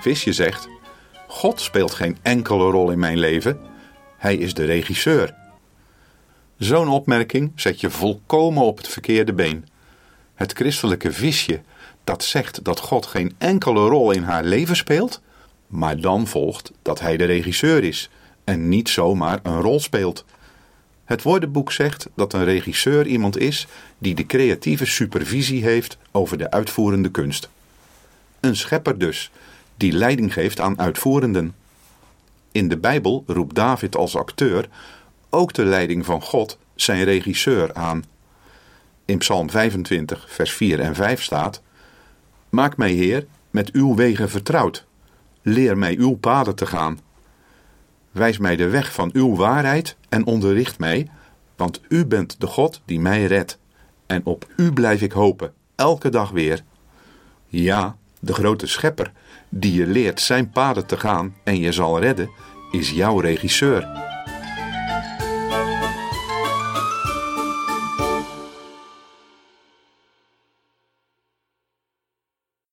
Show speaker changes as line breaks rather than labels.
Visje zegt: God speelt geen enkele rol in mijn leven. Hij is de regisseur. Zo'n opmerking zet je volkomen op het verkeerde been. Het christelijke visje dat zegt dat God geen enkele rol in haar leven speelt, maar dan volgt dat hij de regisseur is en niet zomaar een rol speelt. Het woordenboek zegt dat een regisseur iemand is die de creatieve supervisie heeft over de uitvoerende kunst. Een schepper dus, die leiding geeft aan uitvoerenden. In de Bijbel roept David als acteur ook de leiding van God, zijn regisseur, aan. In Psalm 25, vers 4 en 5 staat: Maak mij, Heer, met uw wegen vertrouwd. Leer mij uw paden te gaan. Wijs mij de weg van uw waarheid en onderricht mij, want u bent de God die mij redt. En op u blijf ik hopen, elke dag weer. Ja, de grote schepper, die je leert zijn paden te gaan en je zal redden, is jouw regisseur.